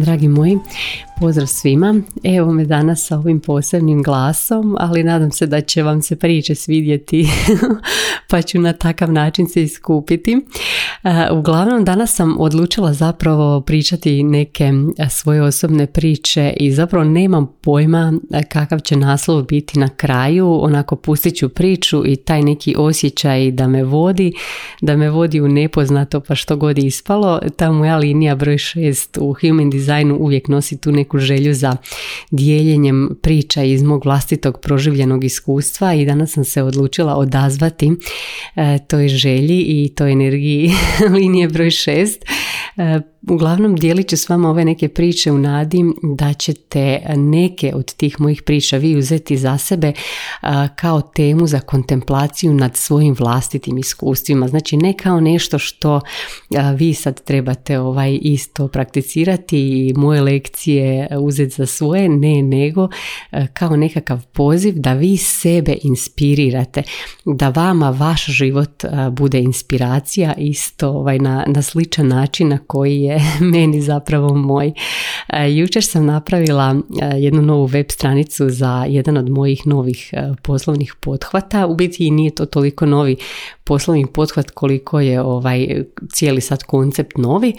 Dragi moji, pozdrav svima. Evo me danas sa ovim posebnim glasom, ali nadam se da će vam se priče svidjeti pa ću na takav način se iskupiti. E, uglavnom danas sam odlučila zapravo pričati neke e, svoje osobne priče i zapravo nemam pojma e, kakav će naslov biti na kraju, onako pustit ću priču i taj neki osjećaj da me vodi, da me vodi u nepoznato pa što god ispalo, ta moja linija broj 6 u human designu uvijek nosi tu neku želju za dijeljenjem priča iz mog vlastitog proživljenog iskustva i danas sam se odlučila odazvati toj želji i toj energiji linije broj 6 Uglavnom dijelit ću s vama ove neke priče u nadi da ćete neke od tih mojih priča vi uzeti za sebe kao temu za kontemplaciju nad svojim vlastitim iskustvima. Znači ne kao nešto što vi sad trebate ovaj isto prakticirati i moje lekcije uzeti za svoje, ne nego kao nekakav poziv da vi sebe inspirirate, da vama vaš život bude inspiracija isto ovaj, na, na sličan način na koji je meni zapravo moj. E, jučer sam napravila e, jednu novu web stranicu za jedan od mojih novih e, poslovnih pothvata. U biti nije to toliko novi poslovni pothvat koliko je ovaj cijeli sad koncept novi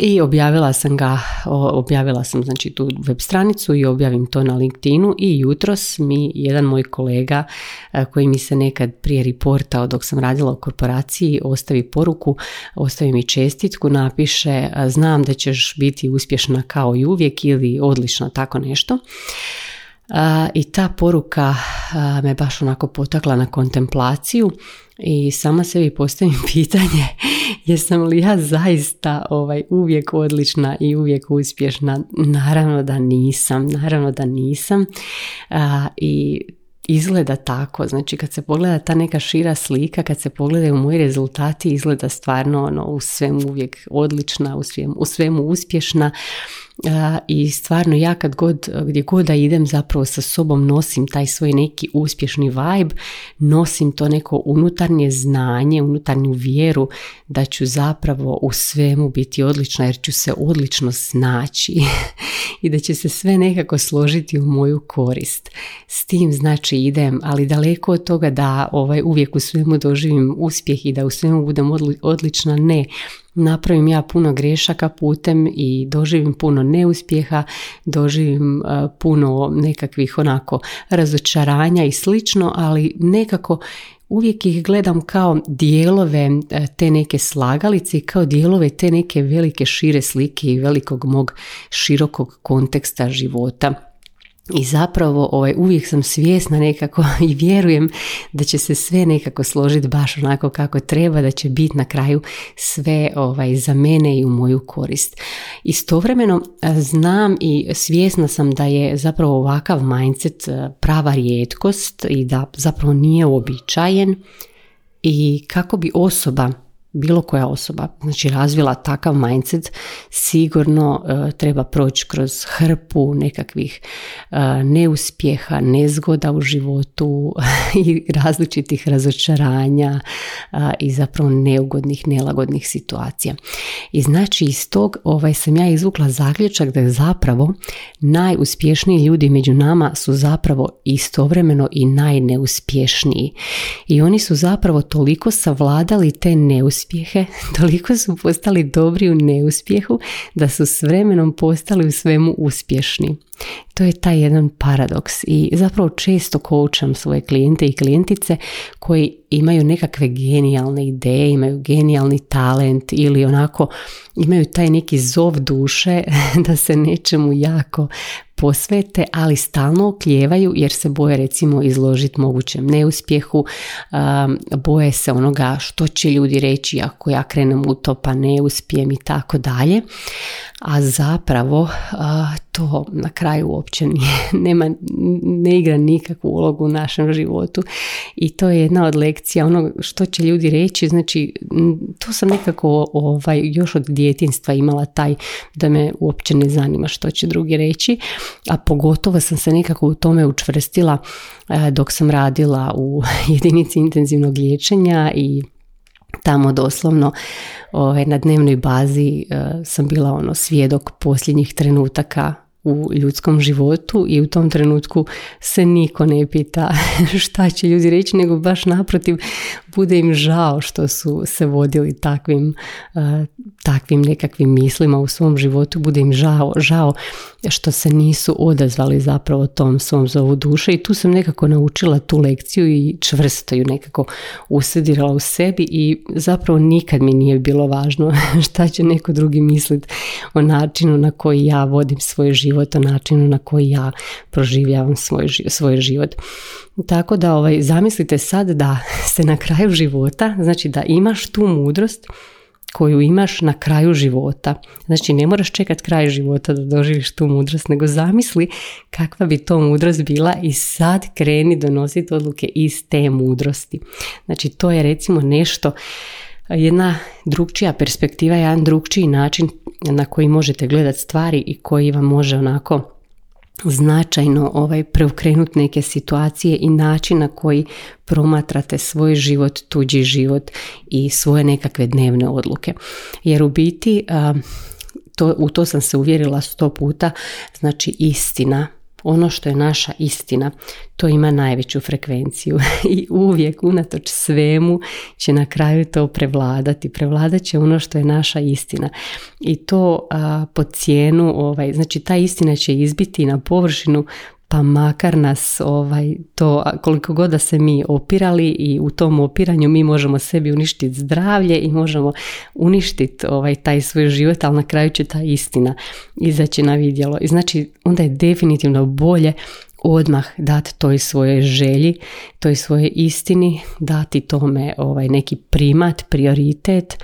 i objavila sam ga, objavila sam znači tu web stranicu i objavim to na LinkedInu i jutros mi jedan moj kolega koji mi se nekad prije reportao dok sam radila u korporaciji ostavi poruku, ostavi mi čestitku, napiše znam da ćeš biti uspješna kao i uvijek ili odlična tako nešto. I ta poruka me baš onako potakla na kontemplaciju i sama sebi postavim pitanje jesam li ja zaista ovaj, uvijek odlična i uvijek uspješna. Naravno da nisam, naravno da nisam i izgleda tako, znači kad se pogleda ta neka šira slika, kad se pogledaju moji rezultati, izgleda stvarno ono, u svemu uvijek odlična, u svemu, u svemu uspješna, i stvarno ja kad god, gdje god da idem zapravo sa sobom nosim taj svoj neki uspješni vibe, nosim to neko unutarnje znanje, unutarnju vjeru da ću zapravo u svemu biti odlična jer ću se odlično snaći i da će se sve nekako složiti u moju korist. S tim znači idem, ali daleko od toga da ovaj uvijek u svemu doživim uspjeh i da u svemu budem odlična, ne napravim ja puno grešaka putem i doživim puno neuspjeha, doživim e, puno nekakvih onako razočaranja i slično, ali nekako uvijek ih gledam kao dijelove e, te neke slagalice i kao dijelove te neke velike šire slike i velikog mog širokog konteksta života. I zapravo ovaj, uvijek sam svjesna nekako i vjerujem da će se sve nekako složiti baš onako kako treba, da će biti na kraju sve ovaj, za mene i u moju korist. Istovremeno znam i svjesna sam da je zapravo ovakav mindset prava rijetkost i da zapravo nije uobičajen i kako bi osoba bilo koja osoba znači razvila takav mindset sigurno e, treba proći kroz hrpu nekakvih uh, neuspjeha, nezgoda u životu i različitih razočaranja uh, i zapravo neugodnih, nelagodnih situacija. I znači iz tog ovaj, sam ja izvukla zaključak da je zapravo najuspješniji ljudi među nama su zapravo istovremeno i najneuspješniji. I oni su zapravo toliko savladali te neuspjehe uspjehe, toliko su postali dobri u neuspjehu da su s vremenom postali u svemu uspješni. To je taj jedan paradoks i zapravo često koučam svoje klijente i klijentice koji imaju nekakve genijalne ideje, imaju genijalni talent ili onako imaju taj neki zov duše da se nečemu jako posvete, ali stalno oklijevaju jer se boje recimo izložiti mogućem neuspjehu, boje se onoga što će ljudi reći ako ja krenem u to pa ne uspijem i tako dalje. A zapravo to na kraju uopće nije, nema, ne igra nikakvu ulogu u našem životu. I to je jedna od lekcija ono što će ljudi reći, znači to sam nekako ovaj, još od djetinstva imala taj da me uopće ne zanima što će drugi reći, a pogotovo sam se nekako u tome učvrstila dok sam radila u jedinici intenzivnog liječenja i tamo doslovno ovaj, na dnevnoj bazi eh, sam bila ono svjedok posljednjih trenutaka u ljudskom životu i u tom trenutku se niko ne pita šta će ljudi reći, nego baš naprotiv bude im žao što su se vodili takvim, uh, takvim nekakvim mislima u svom životu, bude im žao, žao što se nisu odazvali zapravo tom svom zovu duše i tu sam nekako naučila tu lekciju i čvrsto ju nekako usedirala u sebi i zapravo nikad mi nije bilo važno šta će neko drugi misliti o načinu na koji ja vodim svoj život, o načinu na koji ja proživljavam svoj, svoj život. Tako da ovaj, zamislite sad da se na kraju života, znači da imaš tu mudrost koju imaš na kraju života. Znači ne moraš čekati kraj života da doživiš tu mudrost, nego zamisli kakva bi to mudrost bila i sad kreni donositi odluke iz te mudrosti. Znači to je recimo nešto, jedna drugčija perspektiva, jedan drugčiji način na koji možete gledati stvari i koji vam može onako značajno ovaj preokrenuti neke situacije i način na koji promatrate svoj život, tuđi život i svoje nekakve dnevne odluke. Jer u biti to, u to sam se uvjerila sto puta, znači istina ono što je naša istina, to ima najveću frekvenciju i uvijek unatoč svemu će na kraju to prevladati. Prevladat će ono što je naša istina i to a, po cijenu, ovaj, znači ta istina će izbiti na površinu pa makar nas ovaj, to, koliko god da se mi opirali i u tom opiranju mi možemo sebi uništiti zdravlje i možemo uništiti ovaj, taj svoj život, ali na kraju će ta istina izaći na vidjelo. I znači onda je definitivno bolje odmah dati toj svojoj želji, toj svojoj istini, dati tome ovaj, neki primat, prioritet,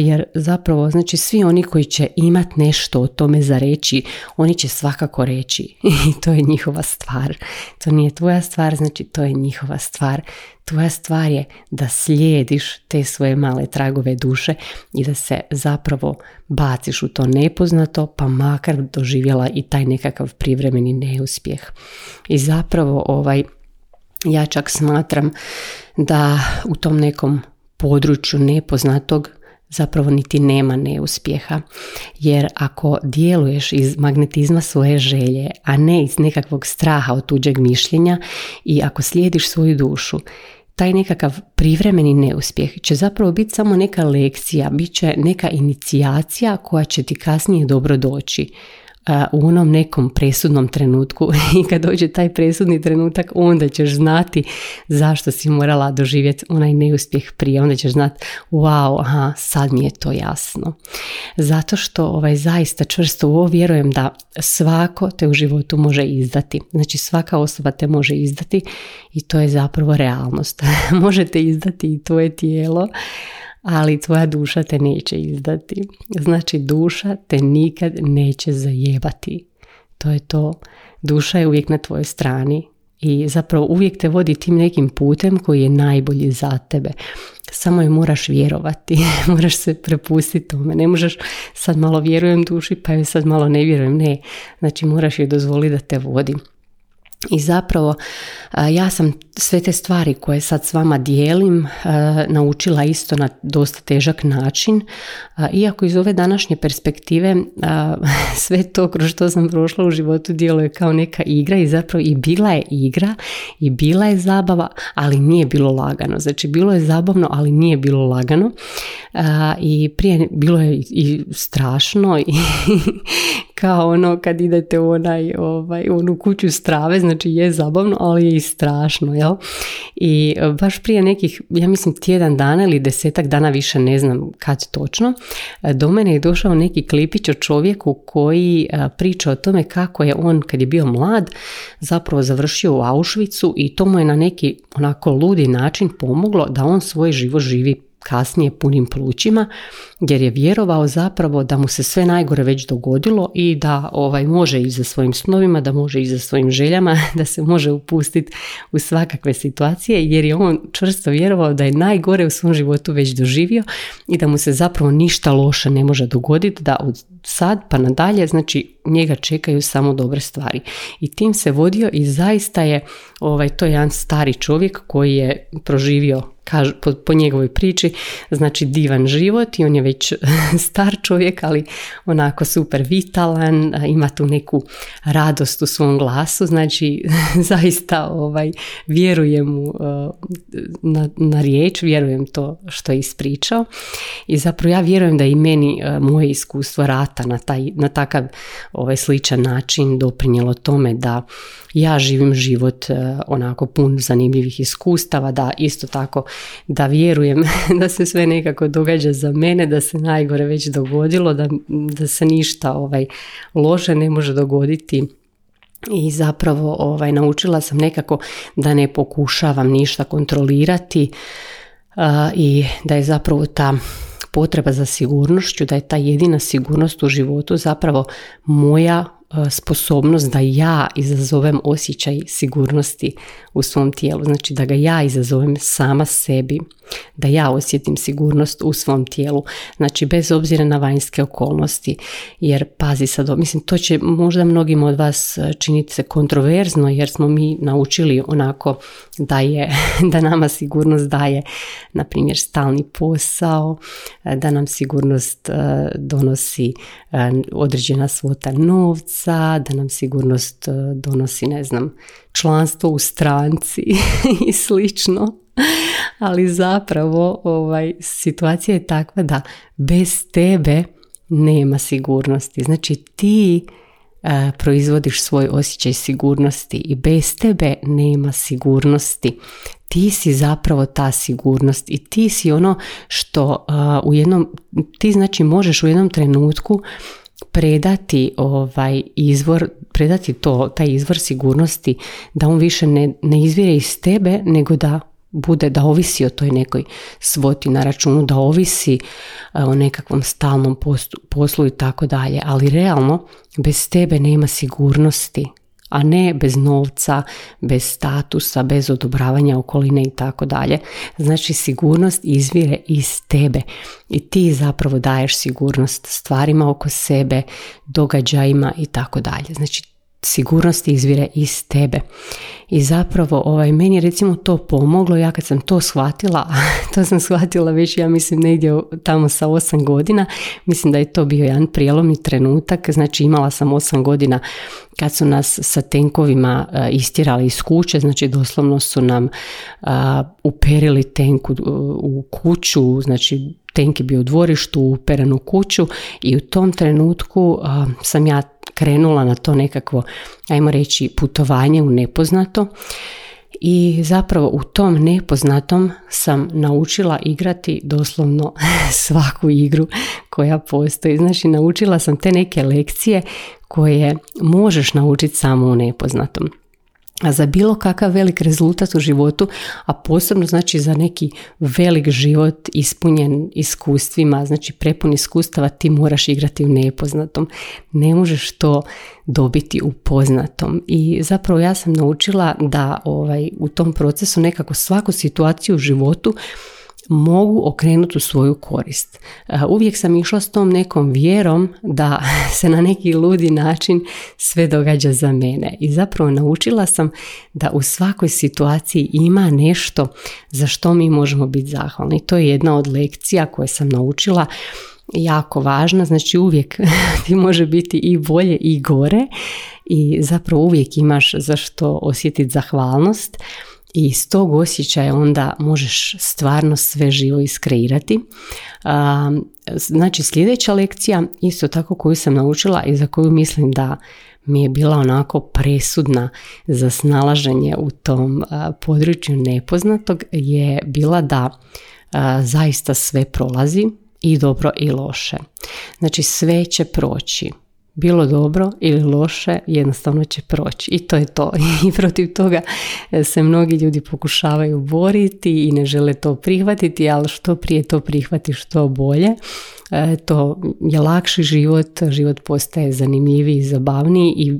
jer zapravo znači svi oni koji će imat nešto o tome za reći, oni će svakako reći i to je njihova stvar. To nije tvoja stvar, znači to je njihova stvar. Tvoja stvar je da slijediš te svoje male tragove duše i da se zapravo baciš u to nepoznato, pa makar doživjela i taj nekakav privremeni neuspjeh. I zapravo ovaj, ja čak smatram da u tom nekom području nepoznatog zapravo niti nema neuspjeha. Jer ako djeluješ iz magnetizma svoje želje, a ne iz nekakvog straha od tuđeg mišljenja i ako slijediš svoju dušu, taj nekakav privremeni neuspjeh će zapravo biti samo neka lekcija, bit će neka inicijacija koja će ti kasnije dobro doći u onom nekom presudnom trenutku i kad dođe taj presudni trenutak onda ćeš znati zašto si morala doživjeti onaj neuspjeh prije, onda ćeš znati wow, aha, sad mi je to jasno. Zato što ovaj, zaista čvrsto ovo vjerujem da svako te u životu može izdati. Znači svaka osoba te može izdati i to je zapravo realnost. Možete izdati i tvoje tijelo, ali tvoja duša te neće izdati. Znači duša te nikad neće zajebati. To je to. Duša je uvijek na tvojoj strani i zapravo uvijek te vodi tim nekim putem koji je najbolji za tebe. Samo je moraš vjerovati, moraš se prepustiti tome. Ne možeš sad malo vjerujem duši pa joj sad malo ne vjerujem. Ne, znači moraš joj dozvoliti da te vodi. I zapravo ja sam sve te stvari koje sad s vama dijelim naučila isto na dosta težak način. Iako iz ove današnje perspektive sve to kroz što sam prošla u životu djeluje kao neka igra i zapravo i bila je igra i bila je zabava, ali nije bilo lagano. Znači bilo je zabavno, ali nije bilo lagano. I prije bilo je i strašno i kao ono kad idete u onaj, ovaj, onu kuću strave, znači je zabavno, ali je i strašno, jel? I e, baš prije nekih, ja mislim tjedan dana ili desetak dana više ne znam kad točno, e, do mene je došao neki klipić o čovjeku koji e, priča o tome kako je on kad je bio mlad zapravo završio u Auschwitzu i to mu je na neki onako ludi način pomoglo da on svoj život živi kasnije punim plućima jer je vjerovao zapravo da mu se sve najgore već dogodilo i da ovaj može i za svojim snovima, da može i za svojim željama, da se može upustiti u svakakve situacije jer je on čvrsto vjerovao da je najgore u svom životu već doživio i da mu se zapravo ništa loše ne može dogoditi, da od sad pa nadalje znači njega čekaju samo dobre stvari. I tim se vodio i zaista je ovaj to je jedan stari čovjek koji je proživio kažu, po, po njegovoj priči, znači divan život i on je već star čovjek, ali onako super vitalan, ima tu neku radost u svom glasu, znači zaista ovaj, vjerujem mu na, na riječ, vjerujem to što je ispričao. I zapravo ja vjerujem da i meni moje iskustvo rata na, taj, na takav ovaj, sličan način doprinjelo tome da ja živim život onako pun zanimljivih iskustava, da isto tako da vjerujem da se sve nekako događa za mene, da se najgore već dogodilo, da, da se ništa ovaj, loše ne može dogoditi. I zapravo ovaj, naučila sam nekako da ne pokušavam ništa kontrolirati i da je zapravo ta potreba za sigurnošću, da je ta jedina sigurnost u životu zapravo moja sposobnost da ja izazovem osjećaj sigurnosti u svom tijelu. Znači da ga ja izazovem sama sebi, da ja osjetim sigurnost u svom tijelu. Znači bez obzira na vanjske okolnosti. Jer pazi sad, mislim to će možda mnogim od vas e, činiti se kontroverzno jer smo mi naučili onako da je, da nama sigurnost daje na primjer stalni posao, e, da nam sigurnost donosi određena svota novca, da nam sigurnost e, donosi, ne znam, članstvo u stranci i slično. Ali zapravo ovaj, situacija je takva da bez tebe nema sigurnosti. Znači ti e, proizvodiš svoj osjećaj sigurnosti i bez tebe nema sigurnosti. Ti si zapravo ta sigurnost i ti si ono što uh, u jednom, ti znači možeš u jednom trenutku predati ovaj izvor, predati to, taj izvor sigurnosti da on više ne, ne izvire iz tebe nego da bude da ovisi o toj nekoj svoti na računu, da ovisi e, o nekakvom stalnom poslu i tako dalje. Ali realno bez tebe nema sigurnosti, a ne bez novca, bez statusa, bez odobravanja okoline i tako dalje. Znači sigurnost izvire iz tebe i ti zapravo daješ sigurnost stvarima oko sebe, događajima i tako dalje. Znači sigurnost izvire iz tebe. I zapravo ovaj, meni je recimo to pomoglo, ja kad sam to shvatila, to sam shvatila već ja mislim negdje tamo sa osam godina, mislim da je to bio jedan prijelomni trenutak, znači imala sam osam godina kad su nas sa tenkovima uh, istirali iz kuće, znači doslovno su nam uh, uperili tenku u kuću, znači tenk je bio u dvorištu, u kuću i u tom trenutku sam ja krenula na to nekakvo, ajmo reći, putovanje u nepoznato i zapravo u tom nepoznatom sam naučila igrati doslovno svaku igru koja postoji. Znači naučila sam te neke lekcije koje možeš naučiti samo u nepoznatom a za bilo kakav velik rezultat u životu, a posebno znači za neki velik život ispunjen iskustvima, znači prepun iskustava ti moraš igrati u nepoznatom. Ne možeš to dobiti u poznatom. I zapravo ja sam naučila da ovaj, u tom procesu nekako svaku situaciju u životu mogu okrenuti u svoju korist. E, uvijek sam išla s tom nekom vjerom da se na neki ludi način sve događa za mene i zapravo naučila sam da u svakoj situaciji ima nešto za što mi možemo biti zahvalni. To je jedna od lekcija koje sam naučila jako važna, znači uvijek ti može biti i bolje i gore i zapravo uvijek imaš za što osjetiti zahvalnost i iz tog osjećaja onda možeš stvarno sve živo iskreirati. Znači sljedeća lekcija, isto tako koju sam naučila i za koju mislim da mi je bila onako presudna za snalaženje u tom području nepoznatog je bila da zaista sve prolazi i dobro i loše. Znači sve će proći bilo dobro ili loše, jednostavno će proći. I to je to. I protiv toga se mnogi ljudi pokušavaju boriti i ne žele to prihvatiti, ali što prije to prihvati, što bolje. E, to je lakši život, život postaje zanimljiviji i zabavniji i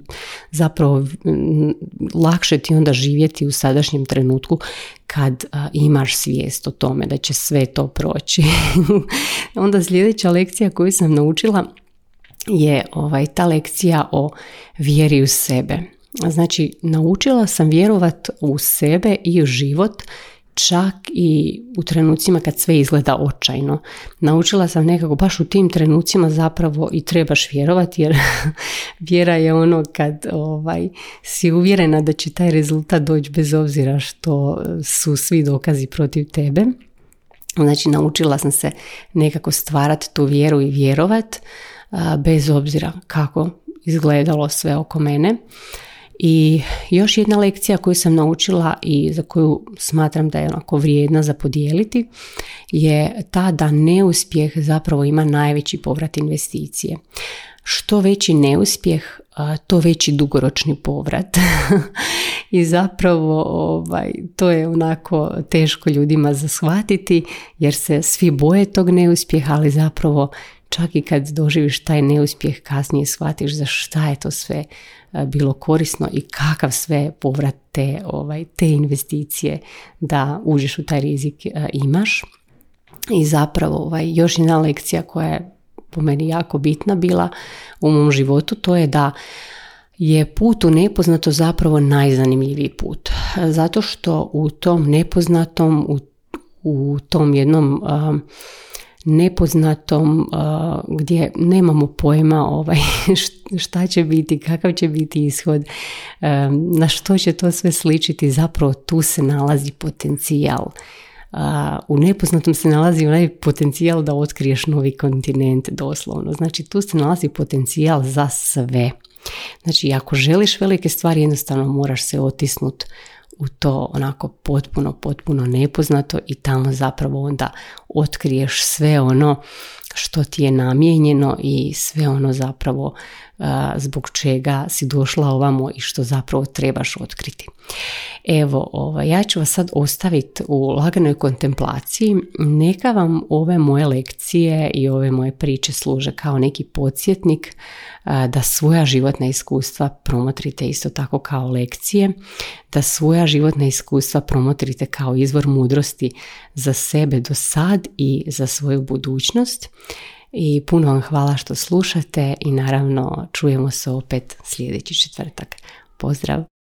zapravo lakše ti onda živjeti u sadašnjem trenutku kad imaš svijest o tome da će sve to proći. onda sljedeća lekcija koju sam naučila je ovaj, ta lekcija o vjeri u sebe. Znači, naučila sam vjerovat u sebe i u život čak i u trenucima kad sve izgleda očajno. Naučila sam nekako baš u tim trenucima zapravo i trebaš vjerovati jer vjera je ono kad ovaj, si uvjerena da će taj rezultat doći bez obzira što su svi dokazi protiv tebe. Znači naučila sam se nekako stvarati tu vjeru i vjerovat bez obzira kako izgledalo sve oko mene. I još jedna lekcija koju sam naučila i za koju smatram da je onako vrijedna za podijeliti je ta da neuspjeh zapravo ima najveći povrat investicije. Što veći neuspjeh, to veći dugoročni povrat. I zapravo ovaj, to je onako teško ljudima shvatiti jer se svi boje tog neuspjeha, ali zapravo čak i kad doživiš taj neuspjeh kasnije shvatiš za šta je to sve e, bilo korisno i kakav sve povrat te, ovaj, te investicije da uđeš u taj rizik e, imaš. I zapravo ovaj, još jedna lekcija koja je po meni jako bitna bila u mom životu, to je da je put u nepoznato zapravo najzanimljiviji put. Zato što u tom nepoznatom, u, u tom jednom nepoznatom gdje nemamo pojma ovaj, šta će biti, kakav će biti ishod, na što će to sve sličiti, zapravo tu se nalazi potencijal. U nepoznatom se nalazi onaj potencijal da otkriješ novi kontinent doslovno. Znači tu se nalazi potencijal za sve. Znači ako želiš velike stvari jednostavno moraš se otisnuti u to onako potpuno, potpuno nepoznato i tamo zapravo onda otkriješ sve ono što ti je namijenjeno i sve ono zapravo zbog čega si došla ovamo i što zapravo trebaš otkriti. Evo, ovaj, ja ću vas sad ostaviti u laganoj kontemplaciji. Neka vam ove moje lekcije i ove moje priče služe kao neki podsjetnik da svoja životna iskustva promotrite isto tako kao lekcije, da svoja životna iskustva promotrite kao izvor mudrosti za sebe do sad i za svoju budućnost. I puno vam hvala što slušate i naravno čujemo se opet sljedeći četvrtak. Pozdrav!